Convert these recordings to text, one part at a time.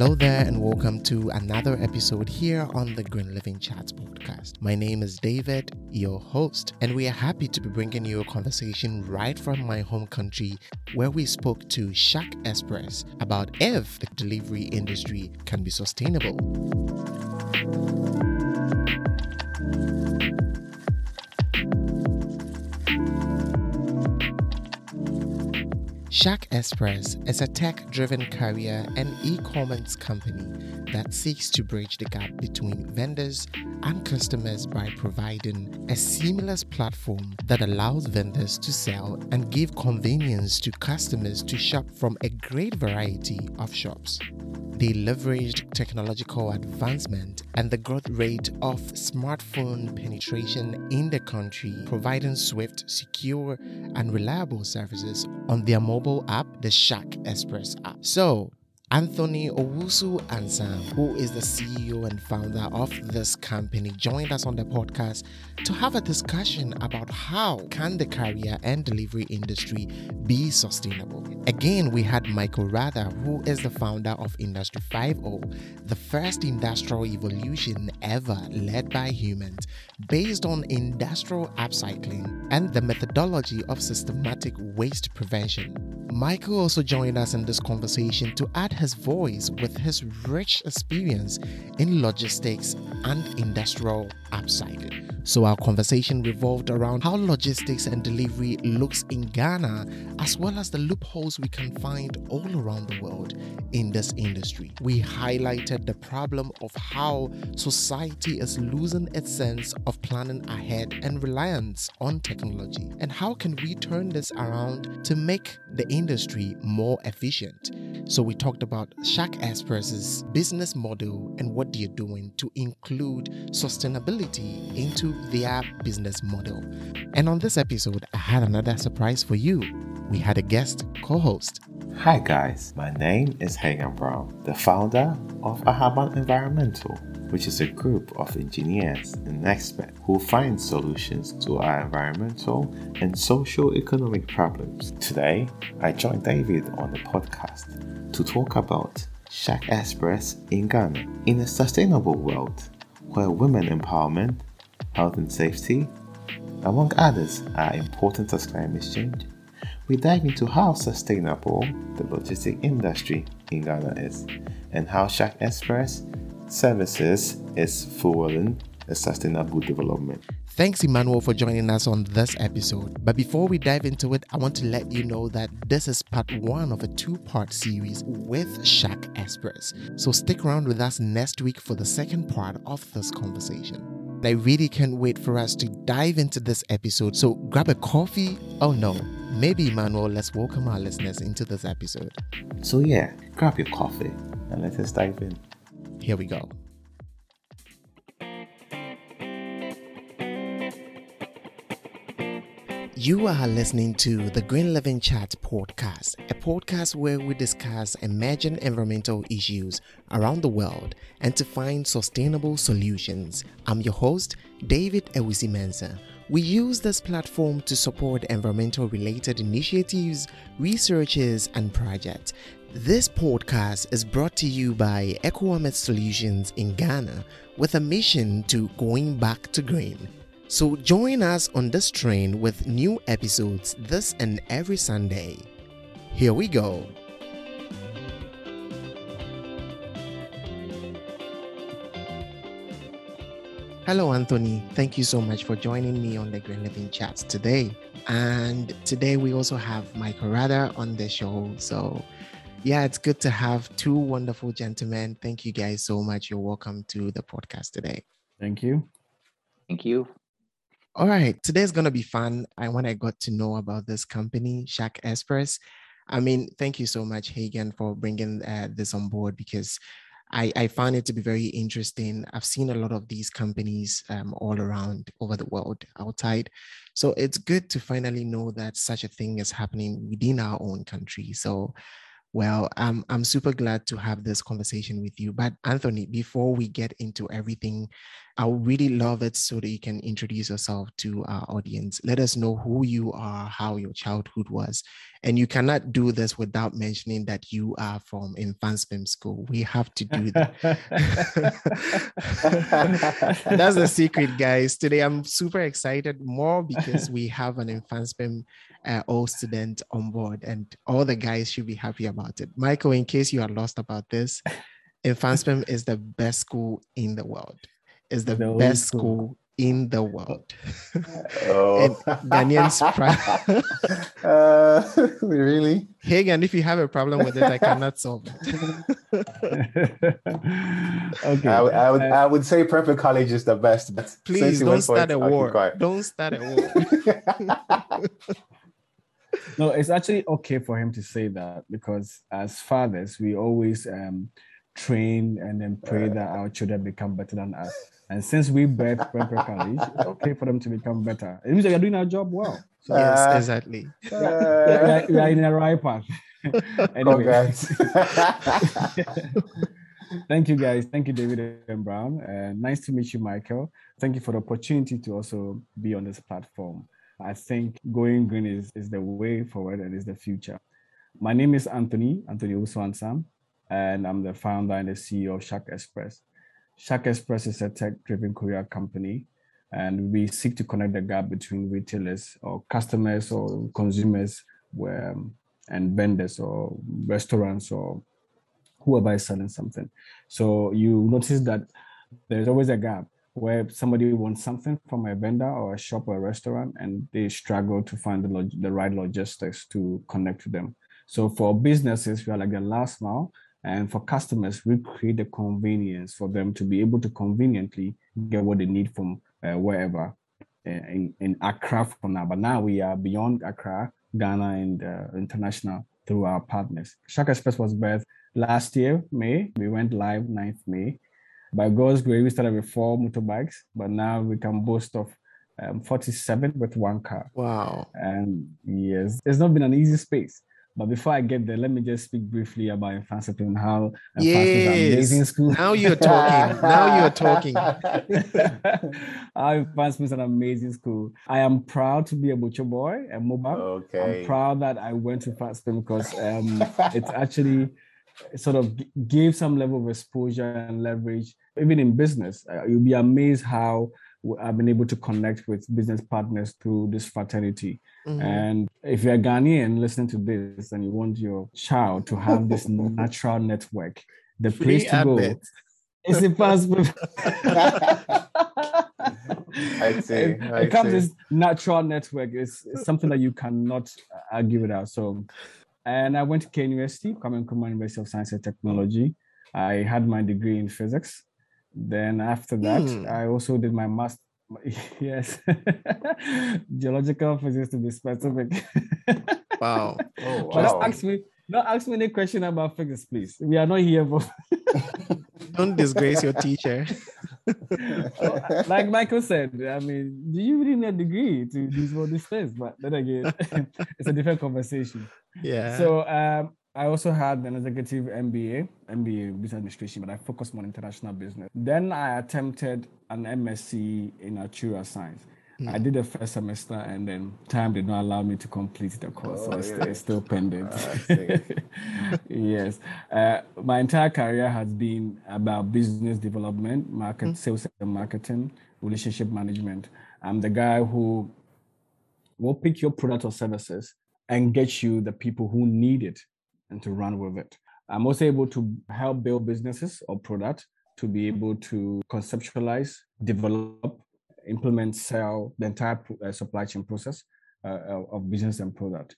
Hello there, and welcome to another episode here on the Green Living Chats podcast. My name is David, your host, and we are happy to be bringing you a conversation right from my home country where we spoke to Shaq Express about if the delivery industry can be sustainable. Shaq Express is a tech driven carrier and e commerce company that seeks to bridge the gap between vendors and customers by providing a seamless platform that allows vendors to sell and give convenience to customers to shop from a great variety of shops. They leveraged technological advancement and the growth rate of smartphone penetration in the country, providing swift, secure, and reliable services on their mobile app, the Shaq Express app. So, Anthony Owusu Ansah, who is the CEO and founder of this company, joined us on the podcast to have a discussion about how can the carrier and delivery industry be sustainable. Again, we had Michael Rada, who is the founder of Industry 5.0, the first industrial evolution ever led by humans, based on industrial upcycling and the methodology of systematic waste prevention. Michael also joined us in this conversation to add his voice with his rich experience in logistics and industrial upcycling. So our conversation revolved around how logistics and delivery looks in Ghana, as well as the loopholes we can find all around the world in this industry. We highlighted the problem of how society is losing its sense of planning ahead and reliance on technology, and how can we turn this around to make the industry more efficient. So we talked about Shaq Express's business model and what they're doing to include sustainability into their business model. And on this episode, I had another surprise for you. We had a guest co host. Hi guys, my name is Hagan Brown, the founder of Ahaban Environmental, which is a group of engineers and experts who find solutions to our environmental and social economic problems. Today, I joined David on the podcast to talk about Shaq Express in Ghana. In a sustainable world where women empowerment, health and safety, among others, are important as climate change, we dive into how sustainable the logistic industry in Ghana is and how Shaq Express services is fueling a sustainable development. Thanks, Emmanuel, for joining us on this episode. But before we dive into it, I want to let you know that this is part one of a two part series with Shaq Express. So stick around with us next week for the second part of this conversation. I really can't wait for us to dive into this episode. So grab a coffee. Oh no, maybe Emmanuel, let's welcome our listeners into this episode. So, yeah, grab your coffee and let us dive in. Here we go. You are listening to the Green Living Chat podcast, a podcast where we discuss emerging environmental issues around the world and to find sustainable solutions. I'm your host, David Ewisi. We use this platform to support environmental related initiatives, researches, and projects. This podcast is brought to you by EcoWamet Solutions in Ghana with a mission to going back to green. So join us on this train with new episodes this and every Sunday. Here we go. Hello, Anthony. Thank you so much for joining me on the Green Living Chats today. And today we also have Michael Rada on the show. So, yeah, it's good to have two wonderful gentlemen. Thank you guys so much. You're welcome to the podcast today. Thank you. Thank you. All right, today's gonna be fun. I when I got to know about this company, Shaq Express. I mean, thank you so much, Hagan, for bringing uh, this on board because I, I found it to be very interesting. I've seen a lot of these companies um, all around over the world outside. So it's good to finally know that such a thing is happening within our own country. So, well, I'm, I'm super glad to have this conversation with you. But Anthony, before we get into everything I would really love it so that you can introduce yourself to our audience. Let us know who you are, how your childhood was. And you cannot do this without mentioning that you are from Mfantsipim School. We have to do that. That's the secret, guys. Today I'm super excited more because we have an Mfantsipim uh, all student on board and all the guys should be happy about it. Michael, in case you are lost about this, Mfantsipim is the best school in the world is the, the best school. school in the world. Oh. and Ghanaians proud. uh, really? Hagan, if you have a problem with it, I cannot solve it. okay. I, I would, uh, I would say Prempeh College is the best. Please don't start a war. Don't start a war. no, it's actually okay for him to say that because as fathers, we always um, train and then pray that our children become better than us. And since we birth Prempeh College, it's okay for them to become better. It means that you're doing our job well. So, yes, uh, exactly. Uh, we, are, we, are, in the right path. anyway. Thank you, guys. Thank you, David and Brown. Uh, nice to meet you, Michael. Thank you for the opportunity to also be on this platform. I think going green is, is the way forward and is the future. My name is Anthony, Anthony Uswansam, and I'm the founder and the CEO of Shark Express. Shark Express is a tech-driven courier company, and we seek to connect the gap between retailers or customers or consumers where, um, and vendors or restaurants or whoever is selling something. So you notice that there's always a gap where somebody wants something from a vendor or a shop or a restaurant and they struggle to find the, log- the right logistics to connect to them. So for businesses, we are like the last mile and for customers, we create the convenience for them to be able to conveniently get what they need from uh, wherever uh, in, in Accra for now. But now we are beyond Accra, Ghana, and uh, international through our partners. Shark Express was birthed last year, May. We went live 9th May. By God's grace, we started with four motorbikes, but now we can boast of um, 47 with one car. Wow. And yes, it's not been an easy space. But before I get there, let me just speak briefly about Mfantsipim and how yes. amazing school. Now you're talking. now you're talking. how Mfantsipim is an amazing school. I am proud to be a butcher boy, a mobile. Okay. I'm proud that I went to Mfantsipim because um, it's actually sort of gave some level of exposure and leverage, even in business. Uh, you'll be amazed how I've been able to connect with business partners through this fraternity. Mm-hmm. And if you're a Ghanaian listening to this and you want your child to have this natural network, the place to go is the passport. I see. It, I it comes this natural network. It's, it's, something that you cannot argue without. So, and I went to K University, Kwame Nkrumah University of Science and Technology. I had my degree in physics. Then after that, mm. I also did my master Yes. Geological physics to be specific. wow. Oh, wow. Don't ask me, don't ask me any question about physics, please. We are not here for don't disgrace your teacher. like Michael said, I mean, do you really need a degree to do all these things? But then again, it's a different conversation. Yeah. So um, I also had an executive MBA, MBA business administration, but I focused more on international business. Then I attempted an MSc in actuarial science. Mm. I did the first semester and then time did not allow me to complete the course. Oh, so it's, still, it's still pending. Uh, yes. Uh, my entire career has been about business development, market, mm. sales and marketing, relationship management. I'm the guy who will pick your product or services and get you the people who need it and to run with it. I'm also able to help build businesses or product to be able to conceptualize, develop, implement, sell the entire uh, supply chain process uh, of business and product.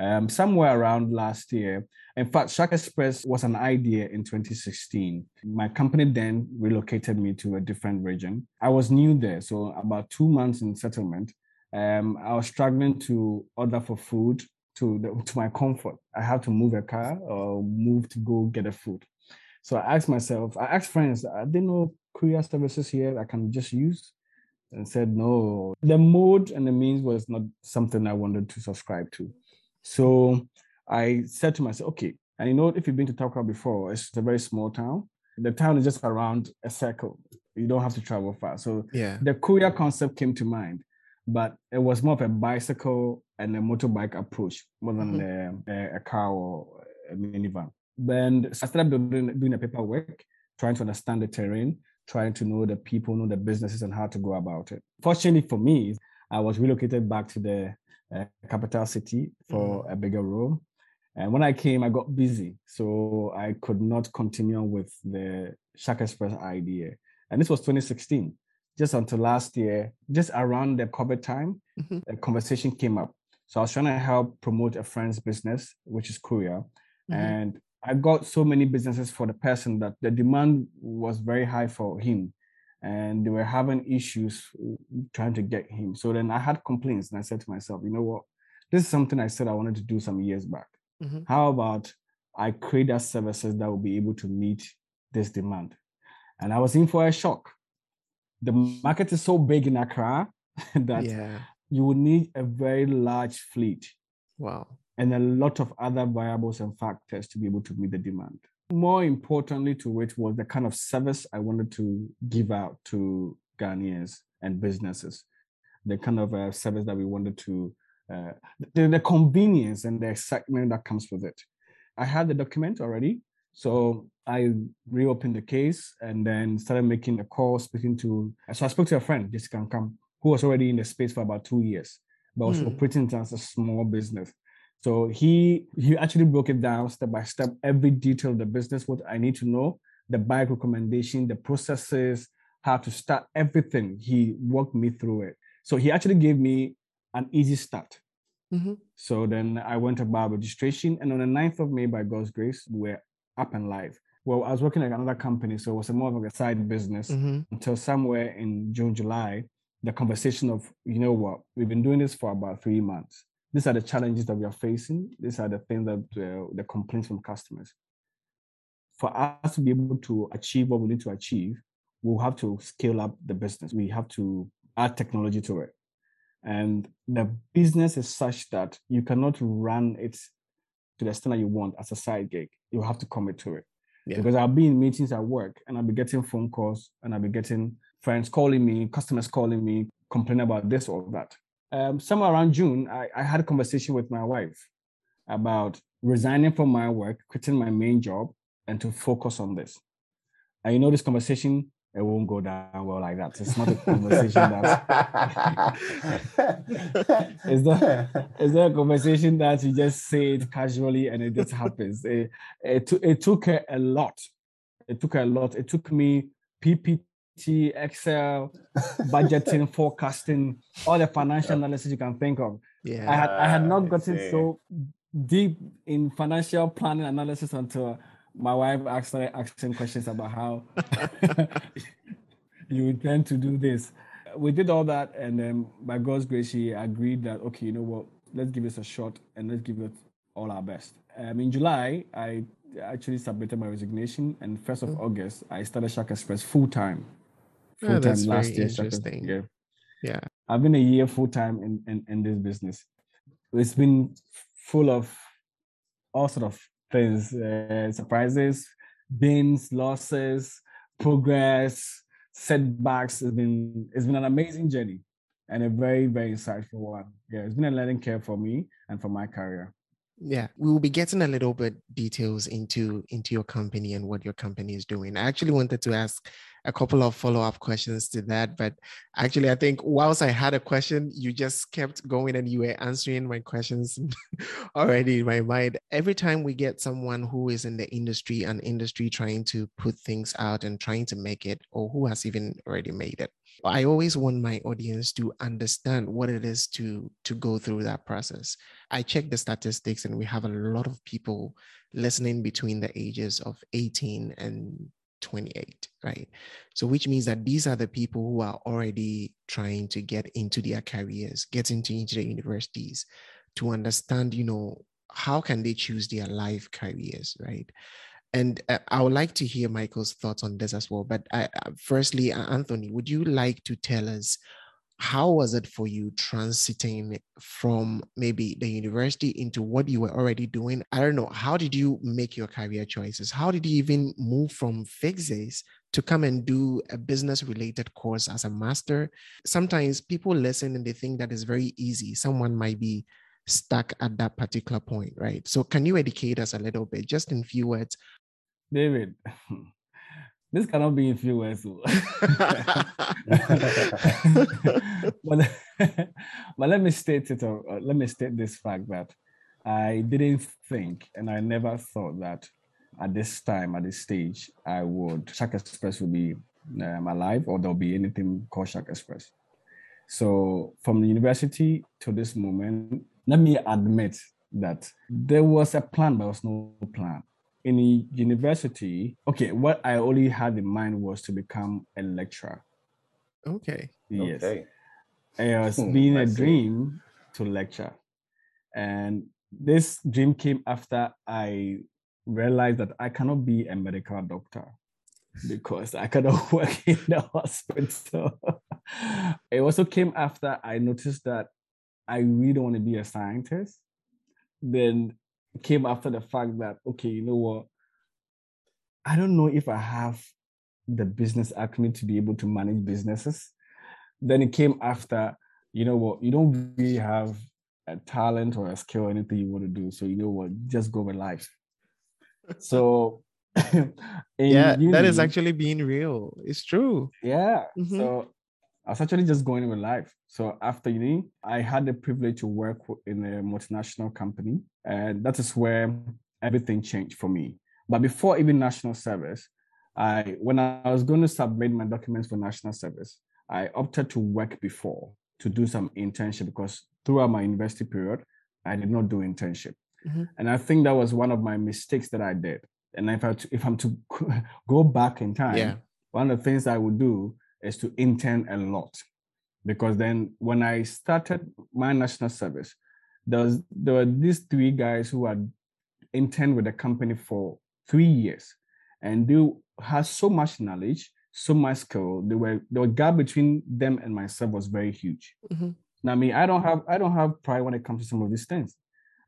Um, somewhere around last year, in fact, Shark Express was an idea in 2016. My company then relocated me to a different region. I was new there, so about two months in settlement. Um, I was struggling to order for food to the, to my comfort. I have to move a car or move to go get a food. So I asked myself, I asked friends, I didn't know courier services here I can just use, and said no. The mode and the means was not something I wanted to subscribe to. So I said to myself, okay, and you know, if you've been to Tarkwa before, it's a very small town. The town is just around a circle. You don't have to travel far. So Yeah. the courier concept came to mind, but it was more of a bicycle and a motorbike approach more than a, a, a car or a minivan. Then I started building, doing the paperwork, trying to understand the terrain, trying to know the people, know the businesses, and how to go about it. Fortunately for me, I was relocated back to the uh, capital city for mm-hmm. a bigger role. And when I came, I got busy. So I could not continue with the Shark Express idea. And this was 2016. Just until last year, just around the COVID time, Mhm. a conversation came up. So I was trying to help promote a friend's business, which is courier. Mhm. And I got so many businesses for the person that the demand was very high for him. And they were having issues trying to get him. So then I had complaints and I said to myself, you know what? This is something I said I wanted to do some years back. Mhm. How about I create that services that will be able to meet this demand? And I was in for a shock. The market is so big in Accra that Yeah. you will need a very large fleet Wow. and a lot of other variables and factors to be able to meet the demand. More importantly to it was the kind of service I wanted to give out to Ghanaians and businesses, the kind of uh, service that we wanted to, uh, the, the convenience and the excitement that comes with it. I had the document already, so I reopened the case and then started making a call, speaking to. So I spoke to a friend, Jessica Nkam, who was already in the space for about two years, but was Hmm. operating as a small business. So he he actually broke it down step by step, every detail of the business, what I need to know, the bike recommendation, the processes, how to start everything. He walked me through it. So he actually gave me an easy start. Mhm. So then I went about registration, and on the 9th of May, by God's grace, we're up and live. Well, I was working at another company, so it was more of a side business Mhm. until somewhere in June, July, the conversation of, you know what, we've been doing this for about three months. These are the challenges that we are facing. These are the things that uh, the complaints from customers. For us to be able to achieve what we need to achieve, we'll have to scale up the business. We have to add technology to it. And the business is such that you cannot run it to the extent that you want as a side gig. You have to commit to it. Yeah. Because I'll be in meetings at work and I'll be getting phone calls and I'll be getting friends calling me, customers calling me, complaining about this or that. Um, somewhere around June, I, I had a conversation with my wife about resigning from my work, quitting my main job, and to focus on this. And you know, this conversation, it won't go down well like that. It's not a conversation that is that is that a conversation that you just say it casually and it just happens. It, it, took- it took a lot. It took a lot. It took me PPT, Excel, budgeting, forecasting, all the financial analysis you can think of. I Yeah. had I had not gotten so deep in financial planning analysis until my wife asked started asking questions about how you intend to do this. We did all that, and then by God's grace, she agreed that okay, you know what, let's give this a shot and let's give it all our best. Um, in July, I actually submitted my resignation, and first of August, I started Shark Express full time. Oh, that's very interesting. Yeah. Yeah. I've been a year full time in, in, in this business. It's been full of all sort of things, uh, surprises, gains, losses, progress, setbacks. It's been it's been an amazing journey and a very very insightful one. Yeah, it's been a learning curve for me and for my career. Yeah, we will be getting a little bit details into into your company and what your company is doing. I actually wanted to ask a couple of follow-up questions to that, but actually I think whilst I had a question, you just kept going and you were answering my questions already in my mind. Every time we get someone who is in the industry and industry trying to put things out and trying to make it, or who has even already made it, I always want my audience to understand what it is to to go through that process. I checked the statistics and we have a lot of people listening between the ages of 18 and 28, right? So, which means that these are the people who are already trying to get into their careers, get into, into the universities to understand, you know, how can they choose their life careers, right? And uh, I would like to hear Michael's thoughts on this as well. But I, uh, firstly, uh, Anthony, would you like to tell us how was it for you transiting from maybe the university into what you were already doing? I don't know. How did you make your career choices? How did you even move from physics to come and do a business related course as a master. Sometimes people listen and they think that is very easy. Someone might be stuck at that particular point, right? So, can you educate us a little bit, just in few words? David, this cannot be in few words. but, but let me state it, or let me state this fact that I didn't think and I never thought that at this time, at this stage, I would Shark Express would be um, alive or there'll be anything called Shark Express. So from the university to this moment, let me admit that there was a plan, but there was no plan. In the university, okay, what I only had in mind was to become a lecturer. Okay. Yes. Okay. It was Hmm, being I a see. dream to lecture. And this dream came after I realized that I cannot be a medical doctor because I cannot work in the hospital. it also came after I noticed that I really don't want to be a scientist. Then it came after the fact that, okay, you know what? I don't know if I have the business acumen to be able to manage businesses. Then it came after, you know what, you don't really have a talent or a skill or anything you want to do. So you know what, just go with life. So yeah, that is actually being real. It's true. yeah. Mhm. So I was actually just going with life. So after uni, I had the privilege to work in a multinational company, and that is where everything changed for me. But before even national service, I when I was going to submit my documents for national service, I opted to work before to do some internship because throughout my university period, I did not do internship, Mhm. and I think that was one of my mistakes that I did. And if I to, if I'm to go back in time, Yeah. one of the things I would do is to intern a lot. Because then when I started my national service, there, was, there were these three guys who had interned with the company for three years. And they had so much knowledge, so much skill. They were the gap between them and myself was very huge. Mhm. Now, I mean, I don't have I don't have pride when it comes to some of these things.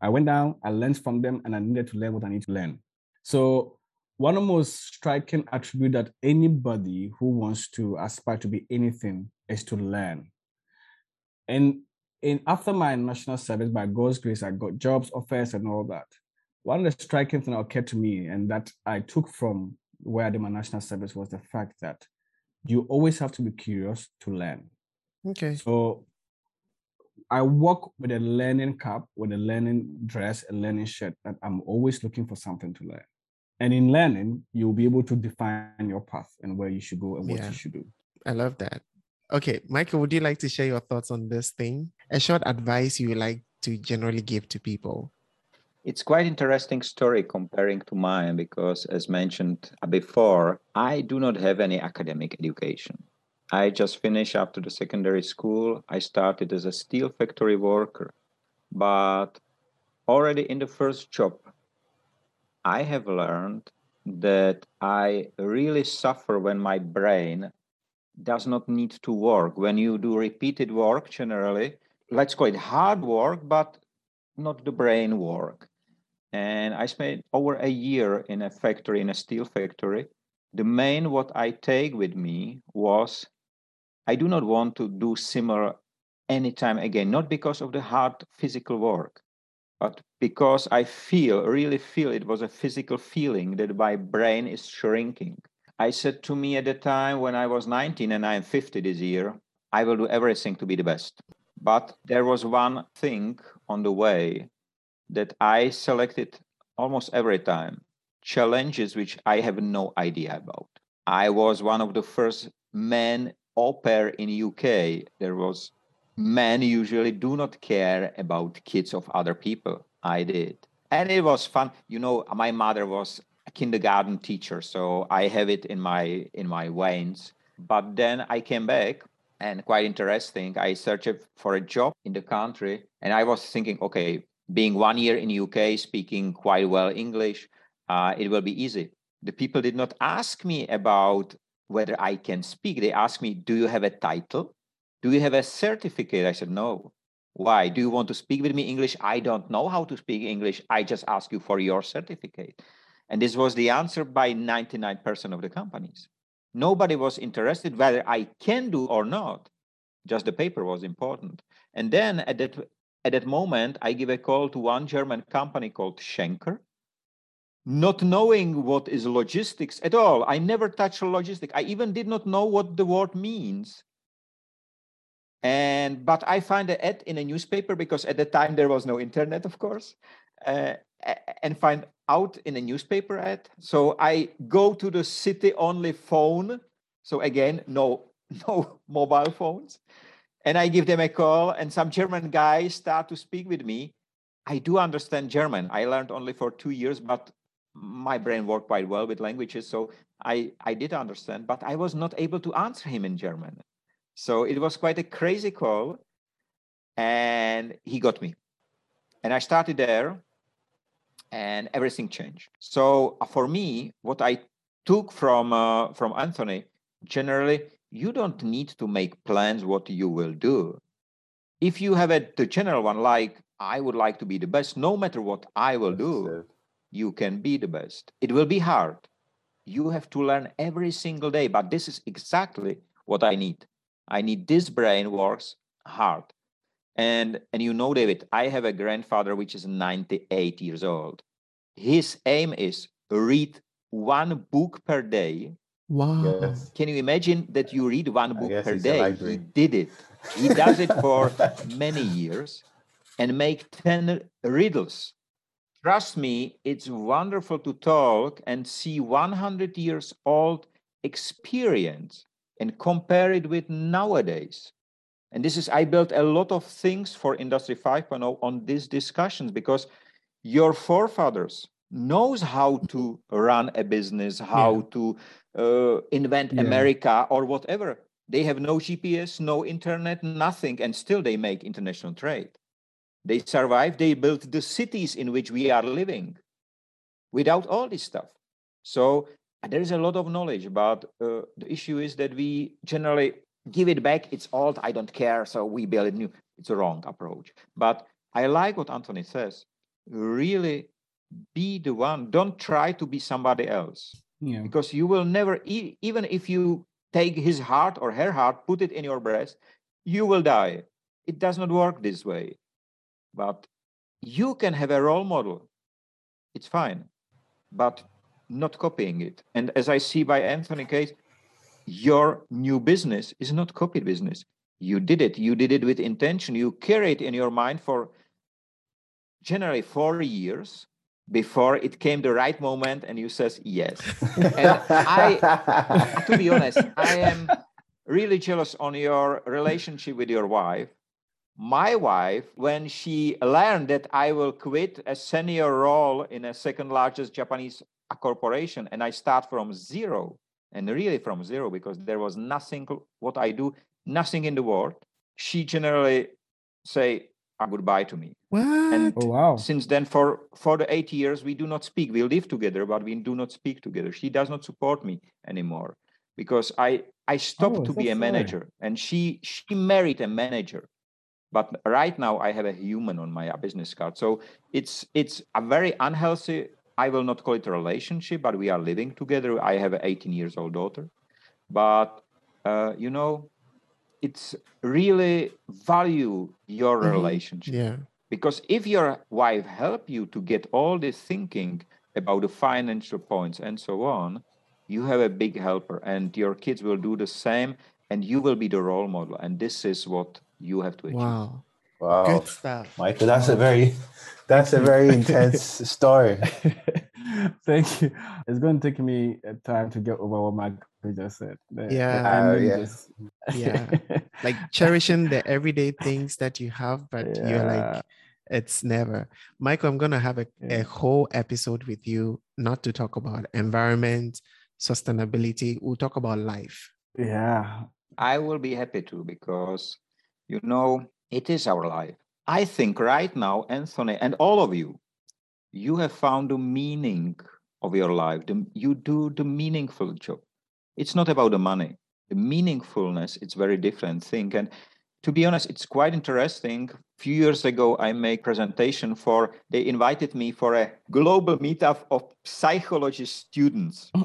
I went down, I learned from them, and I needed to learn what I need to learn. So one of the most striking attribute that anybody who wants to aspire to be anything is to learn. And in after my national service, by God's grace, I got jobs, offers, and all that. One of the striking things that occurred to me and that I took from where I did my national service was the fact that you always have to be curious to learn. Okay. So I walk with a learning cap, with a learning dress, a learning shirt, that I'm always looking for something to learn. And in learning, you'll be able to define your path and where you should go and what Yeah. you should do. I love that. Okay, Michael, would you like to share your thoughts on this thing? A short advice you would like to generally give to people? It's quite interesting story comparing to mine because, as mentioned before, I do not have any academic education. I just finished after the secondary school. I started as a steel factory worker, but already in the first job, I have learned that I really suffer when my brain does not need to work. When you do repeated work, generally, let's call it hard work, but not the brain work. And I spent over a year in a factory, in a steel factory. The main what I take with me was I do not want to do similar anytime again, not because of the hard physical work, but because I feel, really feel it was a physical feeling that my brain is shrinking. I said to me at the time when I was 19 and I am 50 this year, I will do everything to be the best. But there was one thing on the way that I selected almost every time challenges which I have no idea about. I was one of the first men au pair in UK. There was men usually do not care about kids of other people. I did. And it was fun. You know, my mother was a kindergarten teacher, so I have it in my in my veins. But then I came back and quite interesting. I searched for a job in the country and I was thinking, okay, being one year in UK, speaking quite well English, uh, it will be easy. The people did not ask me about whether I can speak. They asked me, do you have a title? Do you have a certificate? I said, no. Why? Do you want to speak with me English? I don't know how to speak English. I just ask you for your certificate. And this was the answer by 99% of the companies. Nobody was interested whether I can do or not. Just the paper was important. And then at that at that moment, I give a call to one German company called Schenker, not knowing what is logistics at all. I never touched logistics. I even did not know what the word means. And but I find an ad in a newspaper because at the time there was no internet, of course, uh, and find out in a newspaper ad. So I go to the city only phone. So again, no no mobile phones, and I give them a call. And some German guys start to speak with me. I do understand German. I learned only for two years, but my brain worked quite well with languages, so I I did understand. But I was not able to answer him in German. So it was quite a crazy call. And he got me. And I started there and everything changed. So uh, for me, what I took from uh, from Anthony, generally, you don't need to make plans what you will do. If you have a the general one, like I would like to be the best, no matter what I will do, you can be the best. It will be hard. You have to learn every single day, but this is exactly what I need. I need this brain works hard. And and you know, David, I have a grandfather which is 98 years old. His aim is read one book per day. Wow. Yes. Can you imagine that you read one book per day? He did it. He does it for many years and make 10 riddles. Trust me, it's wonderful to talk and see 100 years old experience and compare it with nowadays. And this is, I built a lot of things for Industry 5.0 on these discussions because your forefathers knows how to run a business, how Yeah. to uh, invent Yeah. America or whatever. They have no GPS, no internet, nothing, and still they make international trade. They survive. They built the cities in which we are living without all this stuff. So there is a lot of knowledge, but uh, the issue is that we generally give it back. It's old. I don't care. So we build it new. It's a wrong approach. But I like what Anthony says. Really be the one. Don't try to be somebody else Yeah. because you will never, e- even if you take his heart or her heart, put it in your breast, you will die. It does not work this way. But you can have a role model. It's fine, but not copying it. And as I see by Anthony case, your new business is not copied business. You did it. You did it with intention. You carry it in your mind for generally four years before it came the right moment and you says yes. And I, to be honest, I am really jealous on your relationship with your wife. My wife, when she learned that I will quit a senior role in a second largest Japanese corporation and I start from zero, and really from zero because there was nothing what I do, nothing in the world, she generally say "Ah, goodbye to me. What? And Oh wow. since then for for the eight years we do not speak we live together but we do not speak together she does not support me anymore because i i stopped Oh, to be a sorry. manager and she she married a manager but right now i have a human on my business card so it's it's a very unhealthy i will not call it a relationship but we are living together i have an 18 years old daughter but uh, you know it's really value your Mhm. relationship Yeah. because if your wife help you to get all this thinking about the financial points and so on you have a big helper and your kids will do the same and you will be the role model and this is what you have to achieve Wow. Wow. Good stuff. Michael, that's a very that's a very intense story. Thank you. It's going to take me a time to get over what Mark just said. The- the Yeah. ending yeah. just- Yeah. Like cherishing the everyday things that you have, but you're like, it's never. Michael, I'm going to have a, Yeah. a whole episode with you, not to talk about environment, sustainability. We'll talk about life. yeah. i will be happy to because you know it is our life. I think right now anthony and all of you you have found the meaning of your life. The, you do the meaningful job. It's not about the money. The meaningfulness it's very different thing. And to be honest it's quite interesting. A few years ago i make presentation for they invited me for a global meetup of psychology students.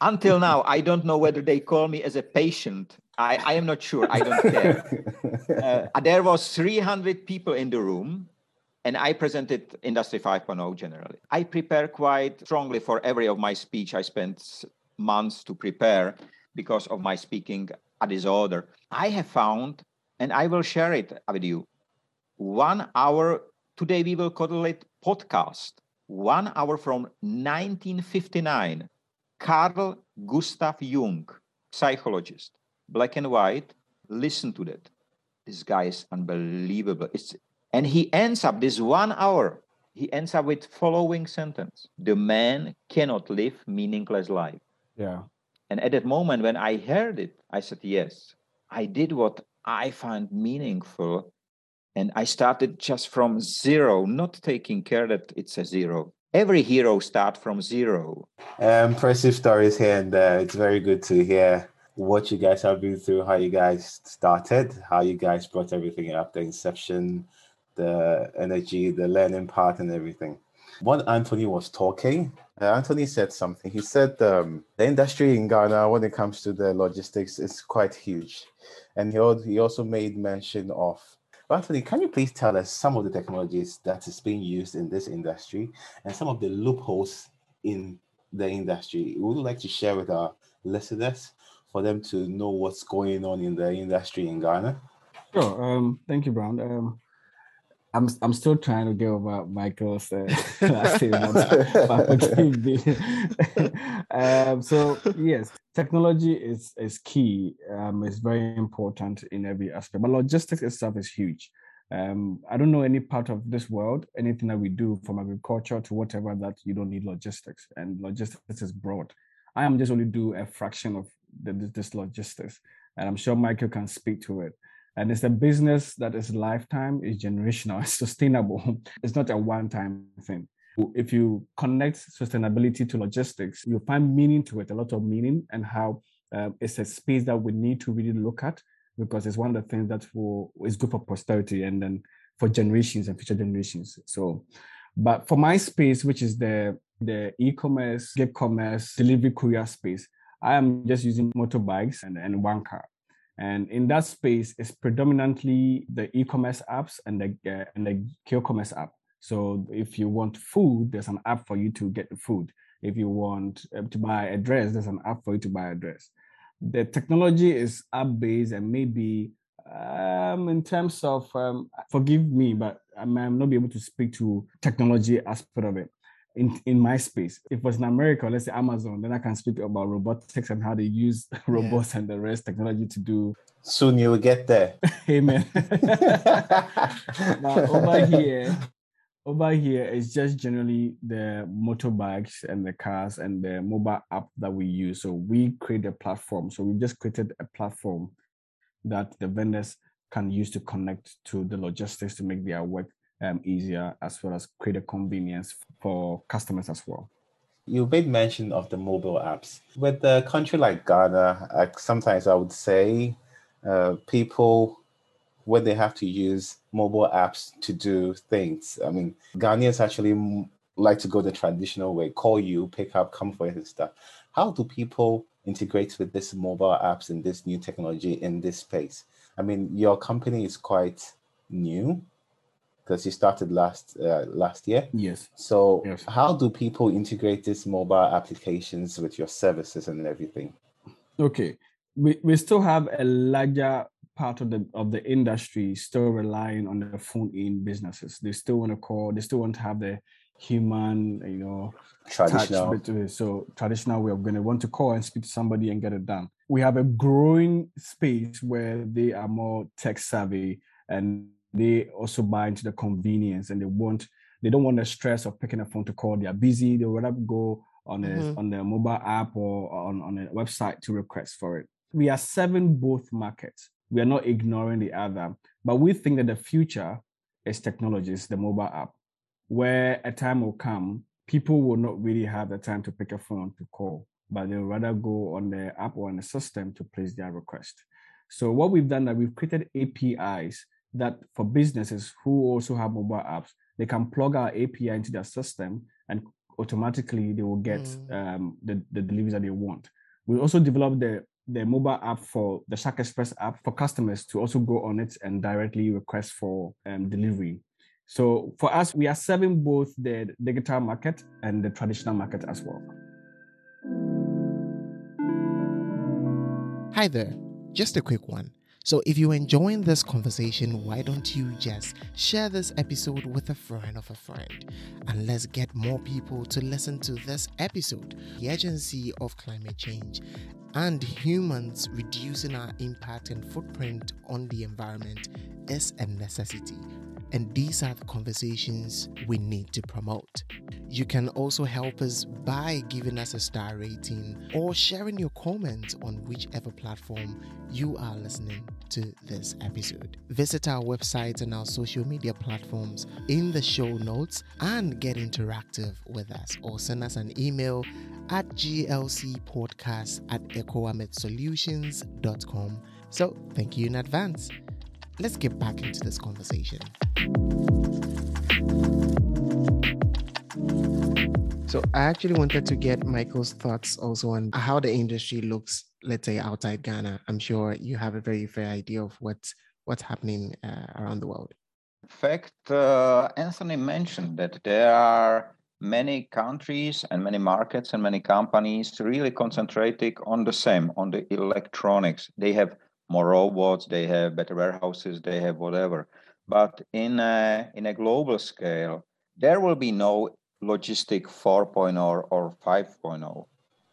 Until now, I don't know whether they call me as a patient. I, I am not sure. I don't care. uh, there was 300 people in the room and I presented Industry 5.0 generally. I prepare quite strongly for every of my speech. I spent months to prepare because of my speaking disorder. I have found, and I will share it with you, one hour, today we will call it podcast, one hour from 1959, Carl Gustav Jung, psychologist, black and white, listen to that. This guy is unbelievable. It's and he ends up this one hour, he ends up with following sentence. The man cannot live meaningless life. Yeah. And at that moment when I heard it, I said, yes, I did what I find meaningful. And I started just from zero, not taking care that it's a zero. Every hero start from zero. Uh, impressive stories here and there. It's very good to hear what you guys have been through, how you guys started, how you guys brought everything up, the inception, the energy, the learning part, and everything. When Anthony was talking, uh, Anthony said something. He said um, the industry in Ghana, when it comes to the logistics, is quite huge. And he, he also made mention of Anthony, can you please tell us some of the technologies that is being used in this industry and some of the loopholes in the industry? We would like to share with our listeners for them to know what's going on in the industry in Ghana? Sure. Um, thank you, Brown. Um, I'm I'm still trying to get over Michael's uh, last um, so yes, technology is is key. Um, it's very important in every aspect. But logistics itself is huge. Um, I don't know any part of this world, anything that we do from agriculture to whatever that you don't need logistics, and logistics is broad. I am just only do a fraction of the, this logistics, and I'm sure Michael can speak to it. And it's a business that is lifetime is generational it's sustainable. It's not a one-time thing. If you connect sustainability to logistics you find meaning to it a lot of meaning and how uh, it's a space that we need to really look at because it's one of the things that will is good for posterity and then for generations and future generations. So but for my space which is the the e-commerce gig commerce delivery courier space i am just using motorbikes and, and one car and in that space, it's predominantly the e-commerce apps and the uh, and the Q-commerce app. So if you want food, there's an app for you to get the food. If you want uh, to buy a dress, there's an app for you to buy a dress. The technology is app-based and maybe um, in terms of um, forgive me, but I might not be able to speak to technology aspect of it in, in my space. If it was in America, let's say Amazon, then I can speak about robotics and how they use robots yeah. and the rest technology to do. Soon you will get there. Amen. now over here, over here it's just generally the motorbikes and the cars and the mobile app that we use. So we create a platform. So we just created a platform that the vendors can use to connect to the logistics to make their work um, easier as well as create a convenience for customers as well. You made mention of the mobile apps. With a country like Ghana, uh, sometimes I would say uh, people, when they have to use mobile apps to do things, I mean, Ghanaians actually like to go the traditional way call you, pick up, come for it, and stuff. How do people integrate with this mobile apps and this new technology in this space? I mean, your company is quite new because you started last uh, last year. Yes. So yes. how do people integrate these mobile applications with your services and everything? Okay, we, we still have a larger part of the of the industry still relying on the phone in businesses. They still want to call. They still want to have the human, you know, traditional. Touch, so traditional we're going to want to call and speak to somebody and get it done. We have a growing space where they are more tech savvy and they also buy into the convenience and they want they don't want the stress of picking a phone to call. They are busy. They would rather go on a mm-hmm. on the mobile app or on, on a website to request for it. We are serving both markets. We are not ignoring the other, but we think that the future is technologies, the mobile app, where a time will come, people will not really have the time to pick a phone to call, but they'll rather go on the app or on the system to place their request. So what we've done that we've created APIs that for businesses who also have mobile apps, they can plug our API into their system and automatically they will get mm. um, the, the deliveries that they want. We also developed the the mobile app for the Shark Express app for customers to also go on it and directly request for um, delivery. So for us, we are serving both the digital market and the traditional market as well. Hi there, just a quick one. So, if you're enjoying this conversation, why don't you just share this episode with a friend of a friend? And let's get more people to listen to this episode. The urgency of climate change and humans reducing our impact and footprint on the environment is a necessity and these are the conversations we need to promote. You can also help us by giving us a star rating or sharing your comments on whichever platform you are listening to this episode. Visit our website and our social media platforms in the show notes and get interactive with us or send us an email at glcpodcast at ecoametsolutions.com. So, thank you in advance let's get back into this conversation. So I actually wanted to get Michael's thoughts also on how the industry looks, let's say outside Ghana. I'm sure you have a very fair idea of what's what's happening uh, around the world. In fact, uh, Anthony mentioned that there are many countries and many markets and many companies really concentrating on the same, on the electronics. They have more robots, they have better warehouses, they have whatever. But in a, in a global scale, there will be no logistic 4.0 or 5.0.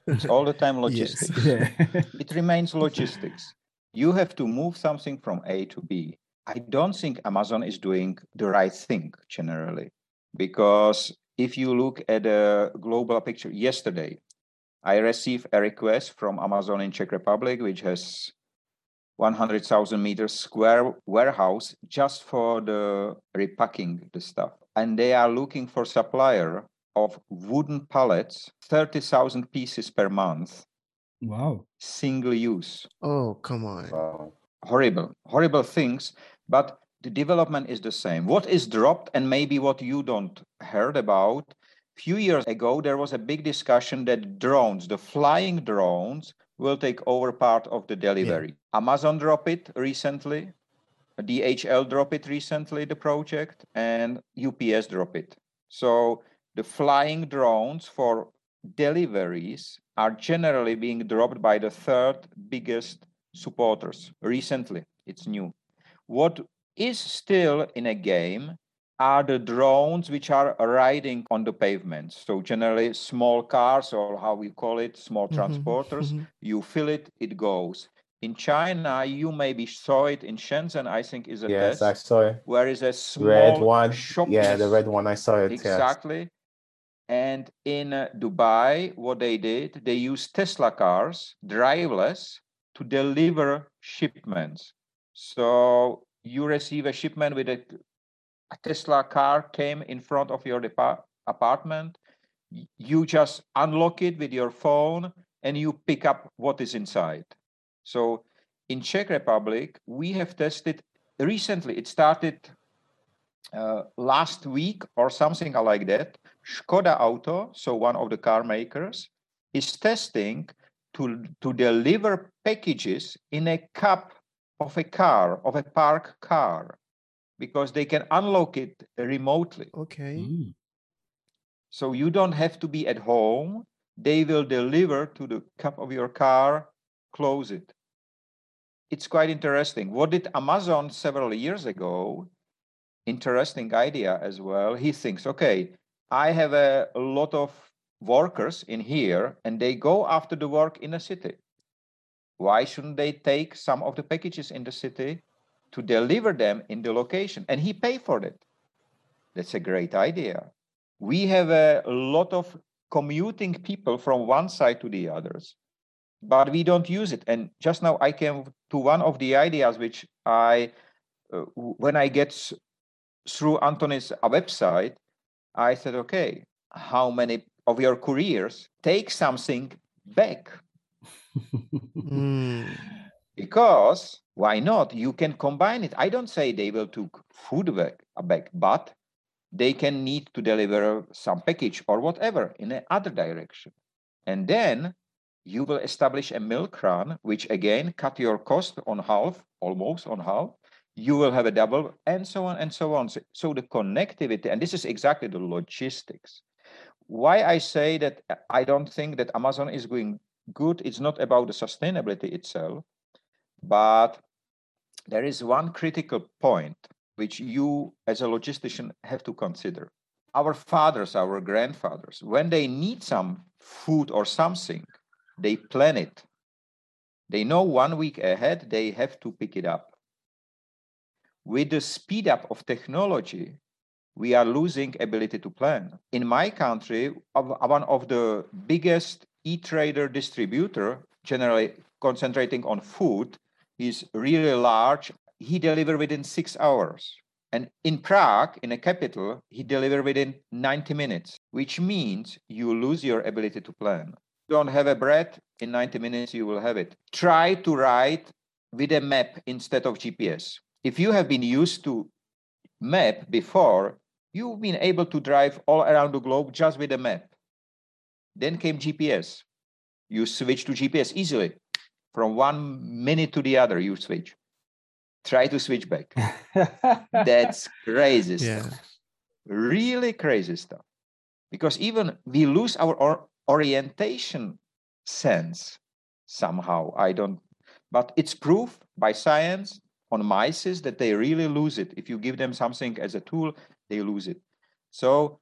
It's all the time logistics. yes. yeah. it remains logistics. You have to move something from A to B. I don't think Amazon is doing the right thing generally, because if you look at a global picture, yesterday I received a request from Amazon in Czech Republic, which has 100,000 meters square warehouse just for the repacking the stuff. And they are looking for supplier of wooden pallets, 30,000 pieces per month. Wow. Single use. Oh, come on. Wow. Horrible, horrible things. But the development is the same. What is dropped, and maybe what you don't heard about, few years ago there was a big discussion that drones, the flying drones, will take over part of the delivery. Yeah. Amazon dropped it recently, DHL dropped it recently, the project, and UPS dropped it. So the flying drones for deliveries are generally being dropped by the third biggest supporters recently. It's new. What is still in a game are the drones which are riding on the pavements. So generally small cars or how we call it, small mm-hmm. transporters. Mm-hmm. You fill it, it goes. In China, you maybe saw it in Shenzhen. I think is a yes, test, I saw it. Where is a small red one? Shop yeah, the red one. I saw it exactly. Yes. And in uh, Dubai, what they did, they used Tesla cars, driverless, to deliver shipments. So you receive a shipment with a a Tesla car came in front of your apartment, you just unlock it with your phone and you pick up what is inside. So in Czech Republic, we have tested recently. It started uh, last week or something like that. Skoda Auto, so one of the car makers, is testing to, to deliver packages in a cup of a car, of a park car because they can unlock it remotely. Okay. Mm. So you don't have to be at home. They will deliver to the cup of your car, close it. It's quite interesting. What did Amazon several years ago? Interesting idea as well. He thinks, okay, I have a, a lot of workers in here and they go after the work in a city. Why shouldn't they take some of the packages in the city to deliver them in the location and he pay for it. That's a great idea. We have a lot of commuting people from one side to the others but we don't use it. And just now i came to one of the ideas which i uh, when i get through anthony's website i said okay how many of your couriers take something back? Mm. Because why not? You can combine it. I don't say they will took food back, uh, back but they can need to deliver some package or whatever in the other direction. And then you will establish a milk run, which again cut your cost on half, almost on half. You will have a double, and so on and so on. So, so the connectivity, and this is exactly the logistics. Why I say that uh, I don't think that Amazon is going good, it's not about the sustainability itself, but there is one critical point which you as a logistician have to consider. Our fathers, our grandfathers, when they need some food or something, they plan it. They know one week ahead they have to pick it up. With the speed up of technology, we are losing ability to plan. In my country, one of the biggest e-trader distributor, generally concentrating on food, is really large. He delivered within six hours. And in Prague, in a capital, he delivered within 90 minutes, which means you lose your ability to plan. Don't have a bread, in 90 minutes you will have it. Try to write with a map instead of GPS. If you have been used to map before, you've been able to drive all around the globe just with a map. Then came GPS. You switch to GPS easily. From one minute to the other, you switch. Try to switch back. That's crazy yeah. stuff. Really crazy stuff. Because even we lose our or- orientation sense somehow. I don't, but it's proof by science on mice that they really lose it. If you give them something as a tool, they lose it. So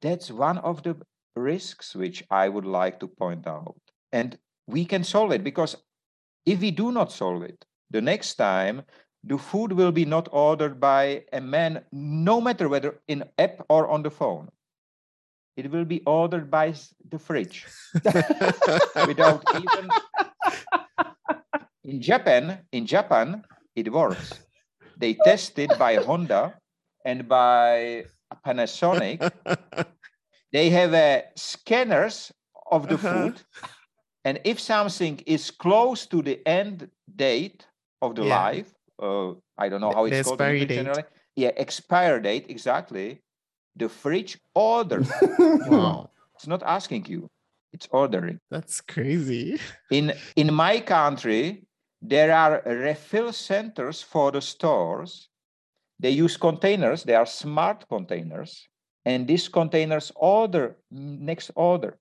that's one of the risks which I would like to point out. And we can solve it because if we do not solve it, the next time the food will be not ordered by a man, no matter whether in app or on the phone. It will be ordered by the fridge without even. In Japan, in Japan, it works. They tested by Honda and by Panasonic. They have uh, scanners of the uh-huh. food, and if something is close to the end date of the yeah. life, uh, I don't know how it's the called in generally. Yeah, expire date exactly. The fridge orders. wow. It's not asking you; it's ordering. That's crazy. In in my country, there are refill centers for the stores. They use containers. They are smart containers, and these containers order next order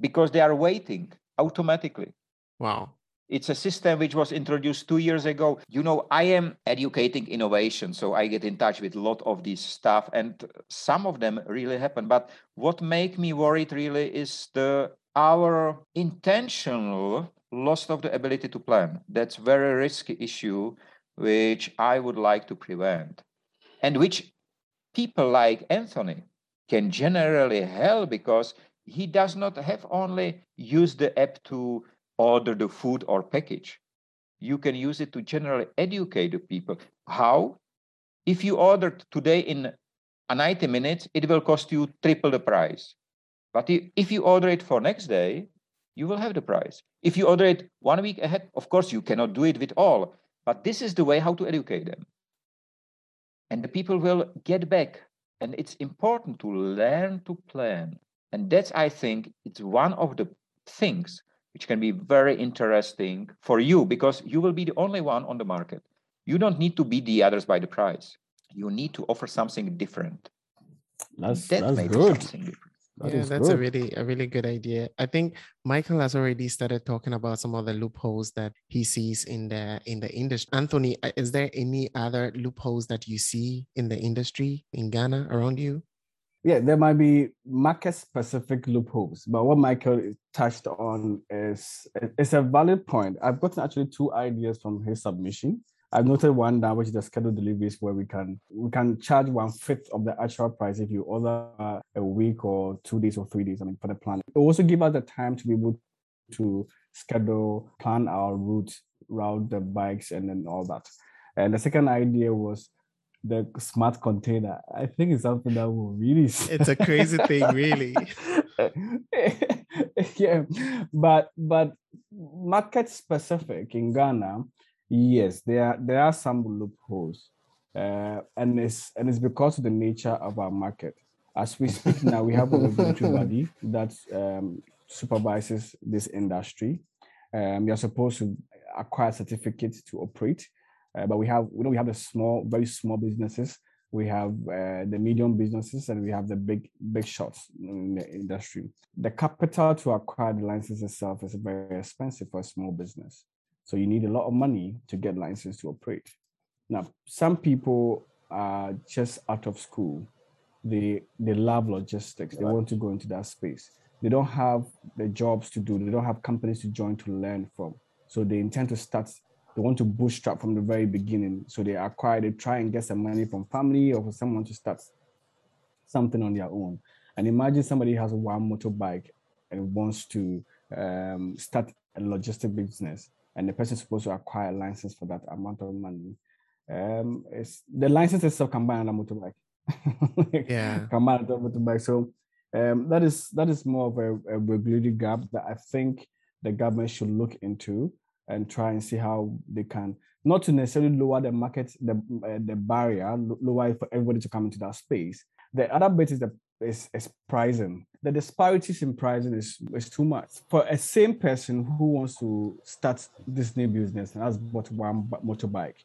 because they are waiting automatically. Wow. It's a system which was introduced two years ago. You know, I am educating innovation, so I get in touch with a lot of this stuff, and some of them really happen. But what make me worried really is the our intentional loss of the ability to plan. That's very risky issue, which I would like to prevent, and which people like Anthony can generally help because he does not have only use the app to order the food or package. You can use it to generally educate the people. How? If you order today in 90 minutes, it will cost you triple the price. But if you order it for next day, you will have the price. If you order it one week ahead, of course, you cannot do it with all. But this is the way how to educate them. And the people will get back. And it's important to learn to plan. And that's, I think, it's one of the things which can be very interesting for you because you will be the only one on the market. You don't need to beat the others by the price. You need to offer something different. That's, that that's good. That yeah, that's good. a really a really good idea. I think Michael has already started talking about some of the loopholes that he sees in the in the industry. Anthony, uh, is there any other loopholes that you see in the industry in Ghana around you? Yeah, there might be market specific loopholes, but what Michael touched on is it's a valid point. I've gotten actually two ideas from his submission. I've noted one now, which is the scheduled deliveries, where we can we can charge one fifth of the actual price if you order a week or two days or three days. I mean, for the plan. It also give us the time to be able to schedule, plan our route, route the bikes, and then all that. And the second idea was the smart container. I think it's something that will really. It's a crazy thing, really. yeah, but but market specific in Ghana, yes, there are there are some loopholes. uh, and it's and it's because of the nature of our market. As we speak now, we have a regulatory body that um, supervises this industry. Um, you're supposed to acquire certificates to operate, uh, but we have we know we have the small, very small businesses. We have uh, the medium businesses, and we have the big big shots in the industry. The capital to acquire the license itself is very expensive for a small business, so you need a lot of money to get license to operate. Now, some people are just out of school. They they love logistics. They want to go into that space. They don't have the jobs to do. They don't have companies to join to learn from. So they intend to start. They want to bootstrap from the very beginning. So they acquire. They try and get some money from family or for someone to start something on their own. And imagine somebody has one motorbike and wants to um, start a logistic business, and the person is supposed to acquire a license for that amount of money um, it's the license itself can buy another motorbike. yeah, can buy another motorbike. So um, that is that is more of a, a regulatory gap that I think the government should look into and try and see how they can not to necessarily lower the market the uh, the barrier lower it for everybody to come into that space. The other bit is the is, is pricing. The disparities in pricing is, is too much. For a same person who wants to start this new business and has bought one motorbike,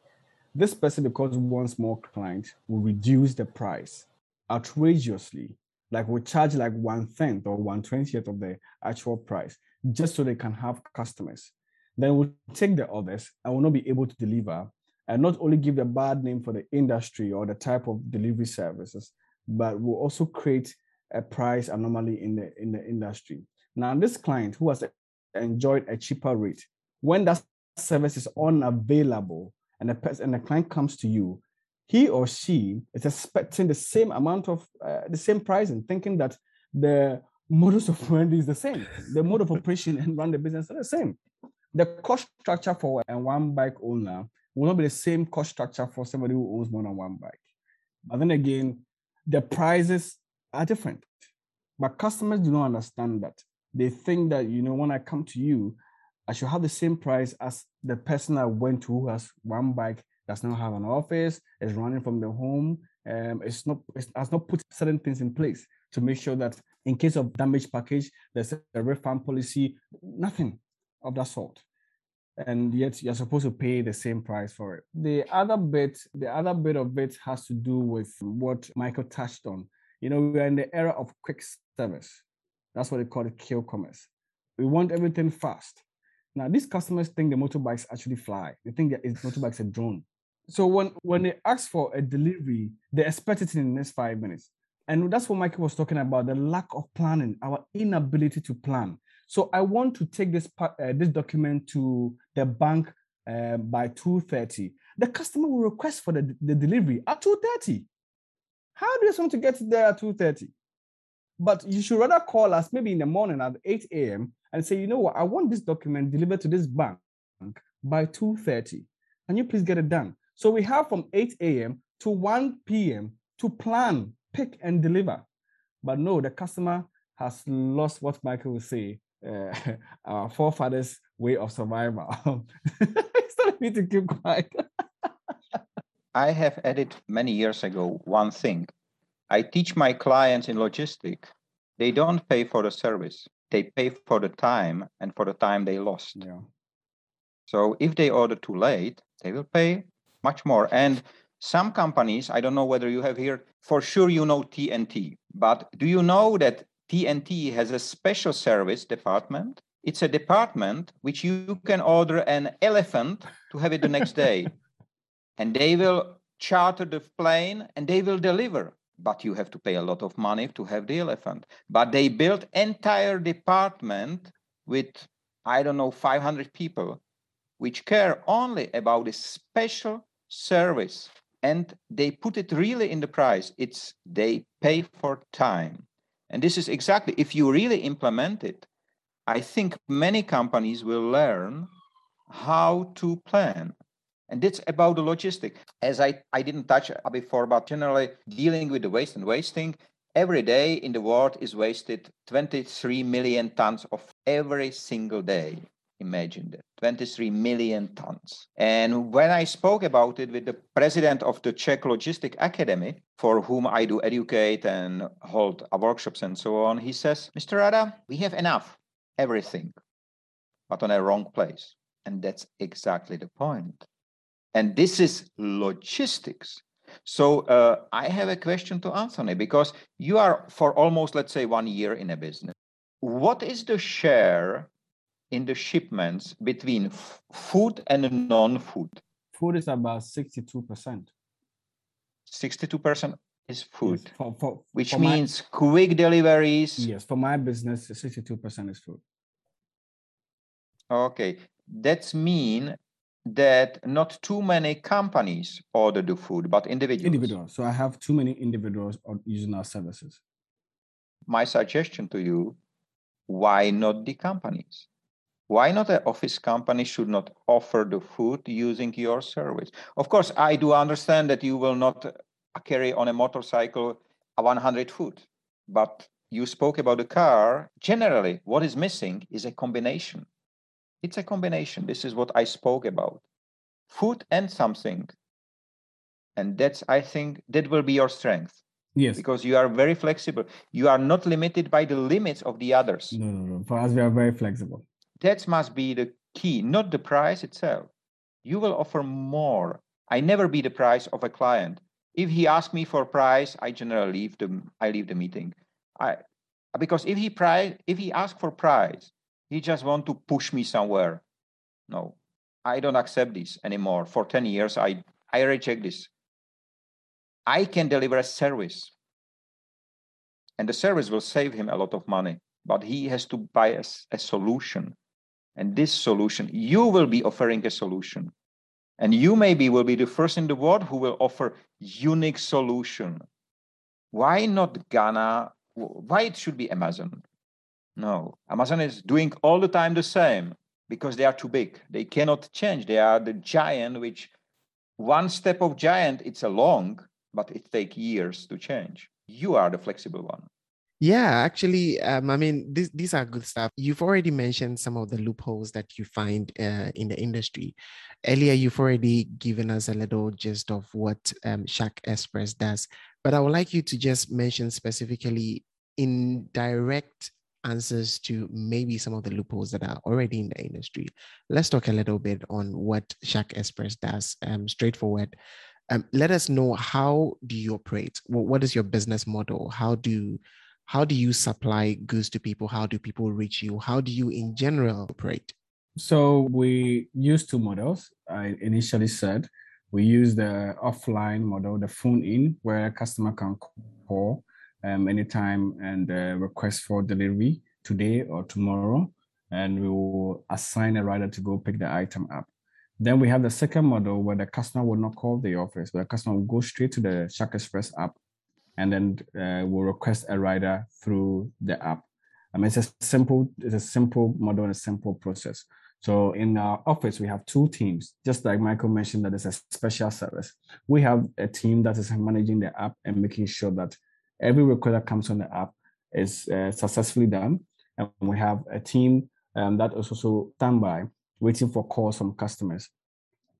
this person, because wants more clients, will reduce the price outrageously. Like will charge like one tenth or one twentieth of the actual price just so they can have customers. Then we'll take the others and will not be able to deliver and not only give a bad name for the industry or the type of delivery services, but will also create a price anomaly in the in the industry. Now, this client who has enjoyed a cheaper rate, when that service is unavailable, and the and the client comes to you, he or she is expecting the same amount of uh, the same pricing, thinking that the modus operandi is the same, the mode of operation and run the business are the same. The cost structure for a one bike owner will not be the same cost structure for somebody who owns more than one bike. But then again, the prices are different. But customers do not understand that. They think that, you know, when I come to you, I should have the same price as the person I went to who has one bike, does not have an office, is running from the home, um, it's not it has not put certain things in place to make sure that in case of damage package, there's a refund policy, nothing of that sort. And yet you're supposed to pay the same price for it. The other bit, the other bit of it has to do with what Michael touched on. You know, we're in the era of quick service. That's what they call it kill commerce. We want everything fast. Now, these customers think the motorbikes actually fly. They think that motorbikes are drone. So when when they ask for a delivery, they expect it in the next five minutes. And that's what Michael was talking about: the lack of planning, our inability to plan. So I want to take this part, uh, this document to the bank uh, by two thirty. The customer will request for the, the delivery at two thirty. How do you want to get there at two thirty? But you should rather call us maybe in the morning at 8 a.m and say, you know what, I want this document delivered to this bank by 2.30. Can you please get it done? So we have from 8 a.m. to 1 p.m. to plan, pick, and deliver. But no, the customer has lost what Michael will say, uh, our forefathers' way of survival. it's not me to keep quiet. I have added many years ago one thing. I teach my clients in logistics, they don't pay for the service they pay for the time and for the time they lost. Yeah. So if they order too late, they will pay much more. And some companies, I don't know whether you have here, for sure you know TNT, but do you know that TNT has a special service department? It's a department which you can order an elephant to have it the next day. and they will charter the plane and they will deliver but you have to pay a lot of money to have the elephant. But they built entire department with I don't know 500 people, which care only about this special service, and they put it really in the price. It's they pay for time, and this is exactly if you really implement it. I think many companies will learn how to plan and it's about the logistic. As I, I didn't touch before, but generally dealing with the waste and wasting, every day in the world is wasted 23 million tons of every single day. Imagine that 23 million tons. And when I spoke about it with the president of the Czech Logistic Academy, for whom I do educate and hold workshops and so on, he says, Mr. Rada, we have enough, everything, but on a wrong place. And that's exactly the point. And this is logistics. So uh, I have a question to Anthony because you are for almost, let's say, one year in a business. What is the share in the shipments between f- food and non-food? Food is about 62%. 62% is food, Yes, for, for, which for my- means quick deliveries. yes, for my business, 62% is food. Okay, that's mean that not too many companies order the food, but individuals. Individual. So I have too many individuals using our services. My suggestion to you: Why not the companies? Why not an office company should not offer the food using your service? Of course, I do understand that you will not carry on a motorcycle a 100 food, but you spoke about the car. Generally, what is missing is a combination. It's a combination. This is what I spoke about food and something. And that's, I think, that will be your strength Yes. because you are very flexible. You are not limited by the limits of the others. No, no, no. For us, we are very flexible. That must be the key, not the price itself. You will offer more. I never be the price of a client. If he asks me for price, I generally leave the I leave the meeting. I because if he price if he asks for price, he just want to push me somewhere. No, I don't accept this anymore. For 10 years, I I reject this. I can deliver a service. And the service will save him a lot of money, but he has to buy a solution. And this solution, you will be offering a solution. And you maybe will be the first in the world who will offer unique solution. Why not Ghana? Why it should be Amazon? No, Amazon is doing all the time the same because they are too big. They cannot change. They are the giant, which one step of giant, it's a long, but it takes years to change. You are the flexible one. Yeah, actually, um, I mean, this, these are good stuff. You've already mentioned some of the loopholes that you find uh, in the industry. Earlier, you've already given us a little gist of what um, Shaq Express does, but I would like you to just mention specifically in direct answers to maybe some of the loopholes that are already in the industry. Let's talk a little bit on what Shaq Express does. Um, straightforward. Um, let us know how do you operate? Wh- what is your business model? How do how do you supply goods to people? How do people reach you? How do you in general operate? So we use two models. I initially said we use the offline model, the phone in, where a customer can call um, anytime and uh, request for delivery today or tomorrow, and we will assign a rider to go pick the item up. Then we have the second model where the customer will not call the office, but the customer will go straight to the Shaq Express app and then uh, will request a rider through the app. I mean, it's a simple, it's a simple model and a simple process. So in our office, we have two teams. Just like Michael mentioned, that is a special service. We have a team that is managing the app and making sure that every request that comes on the app is uh, successfully done. And we have a team um, that is also standby, waiting for calls from customers.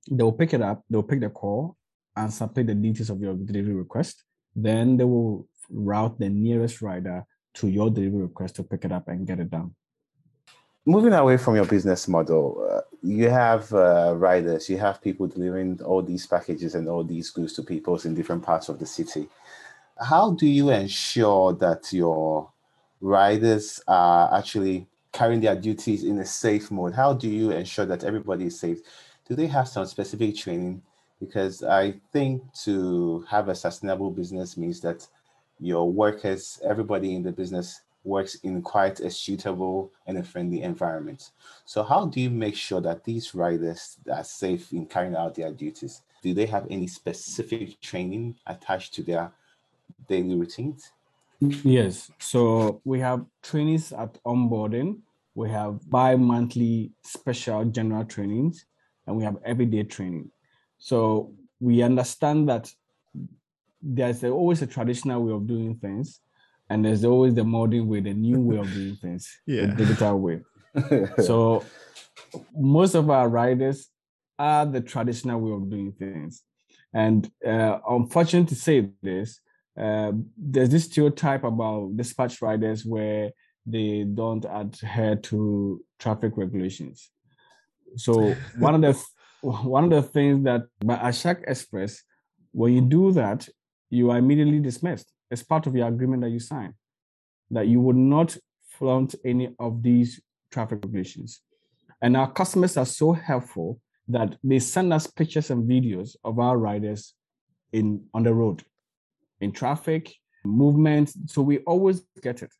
They will pick it up. They will pick the call and submit the details of your delivery request. Then they will route the nearest rider to your delivery request to pick it up and get it done. Moving away from your business model, uh, you have uh, riders, you have people delivering all these packages and all these goods to people in different parts of the city. How do you ensure that your riders are actually carrying their duties in a safe mode? How do you ensure that everybody is safe? Do they have some specific training? Because I think to have a sustainable business means that your workers, everybody in the business works in quite a suitable and a friendly environment. So, how do you make sure that these riders are safe in carrying out their duties? Do they have any specific training attached to their daily routines? Yes. So we have trainings at onboarding. We have bi-monthly special general trainings, and we have everyday training. So we understand that there's always a traditional way of doing things, and there's always the modern way, the new way of doing things, Yeah. the digital way. So most of our riders are the traditional way of doing things. And uh, unfortunate to say this, uh, there's this stereotype about dispatch riders where they don't adhere to traffic regulations. So one of the one of the things that by Ashak Express, when you do that, you are immediately dismissed. It's part of your agreement that you sign that you would not flaunt any of these traffic regulations. And our customers are so helpful that they send us pictures and videos of our riders in on the road, in traffic, movement. So we always get it.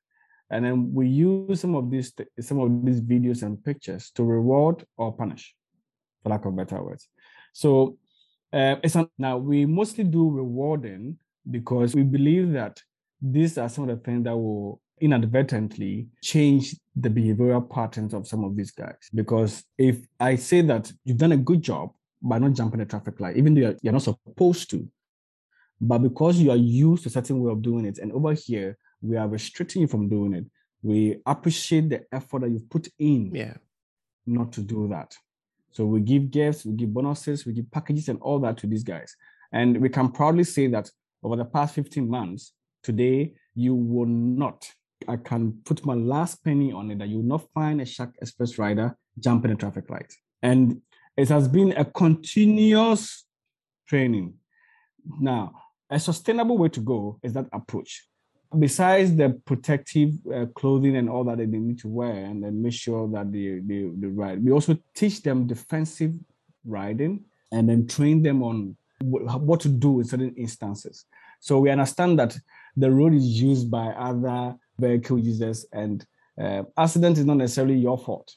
And then we use some of these some of these videos and pictures to reward or punish, for lack of better words. So uh, now we mostly do rewarding because we believe that these are some of the things that will inadvertently change the behavioral patterns of some of these guys. Because if I say that you've done a good job by not jumping the traffic light, even though you're, you're not supposed to, but because you are used to a certain way of doing it, and over here we are restricting you from doing it, we appreciate the effort that you've put in yeah. not to do that. So we give gifts, we give bonuses, we give packages and all that to these guys. And we can proudly say that over the past 15 months, today you will not I can put my last penny on it that you will not find a Shaq Express rider jumping a traffic light. And it has been a continuous training. Now, a sustainable way to go is that approach. Besides the protective uh, clothing and all that they need to wear, and then make sure that they, they, they ride, we also teach them defensive riding and then train them on what to do in certain instances. So we understand that the road is used by other vehicle users, and uh, accident is not necessarily your fault.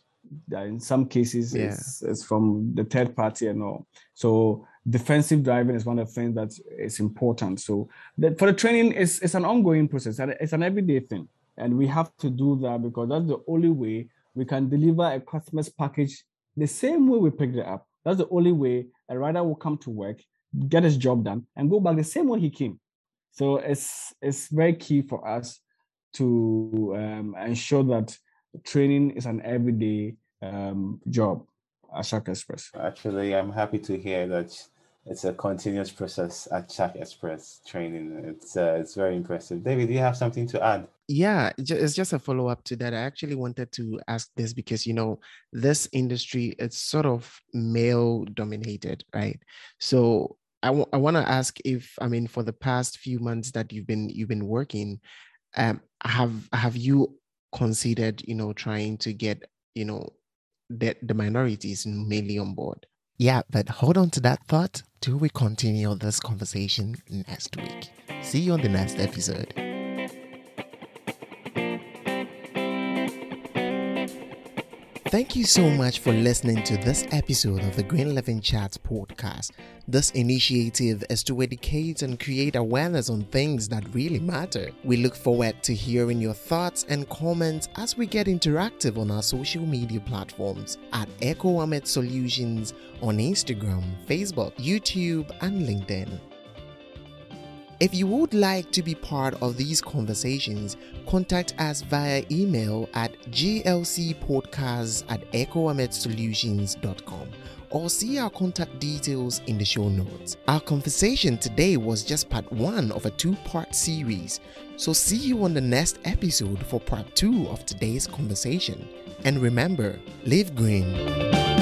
In some cases, yeah. it's, it's, from the third party and all. So defensive driving is one of the things that is important. So the, for the training, it's, it's an ongoing process. It's an everyday thing. And we have to do that because that's the only way we can deliver a customer's package the same way we picked it up. That's the only way a rider will come to work, get his job done, and go back the same way he came. So it's it's very key for us to um, ensure that training is an everyday um, job at Express. Actually, I'm happy to hear that it's a continuous process at Shaq Express training. It's uh, it's very impressive. David, do you have something to add? Yeah, it's just a follow up to that. I actually wanted to ask this because you know this industry it's sort of male dominated, right? So I, w- I want to ask if I mean for the past few months that you've been you've been working, um, have have you considered you know trying to get you know the, the minorities mainly on board yeah but hold on to that thought till we continue this conversation next week. See you on the next episode Thank you so much for listening to this episode of the Green Living Chats podcast. This initiative is to educate and create awareness on things that really matter. We look forward to hearing your thoughts and comments as we get interactive on our social media platforms at Echo Solutions on Instagram, Facebook, YouTube, and LinkedIn. If you would like to be part of these conversations, contact us via email at glcpodcasts at echoamedsolutions.com or see our contact details in the show notes. Our conversation today was just part one of a two part series, so see you on the next episode for part two of today's conversation. And remember, live green.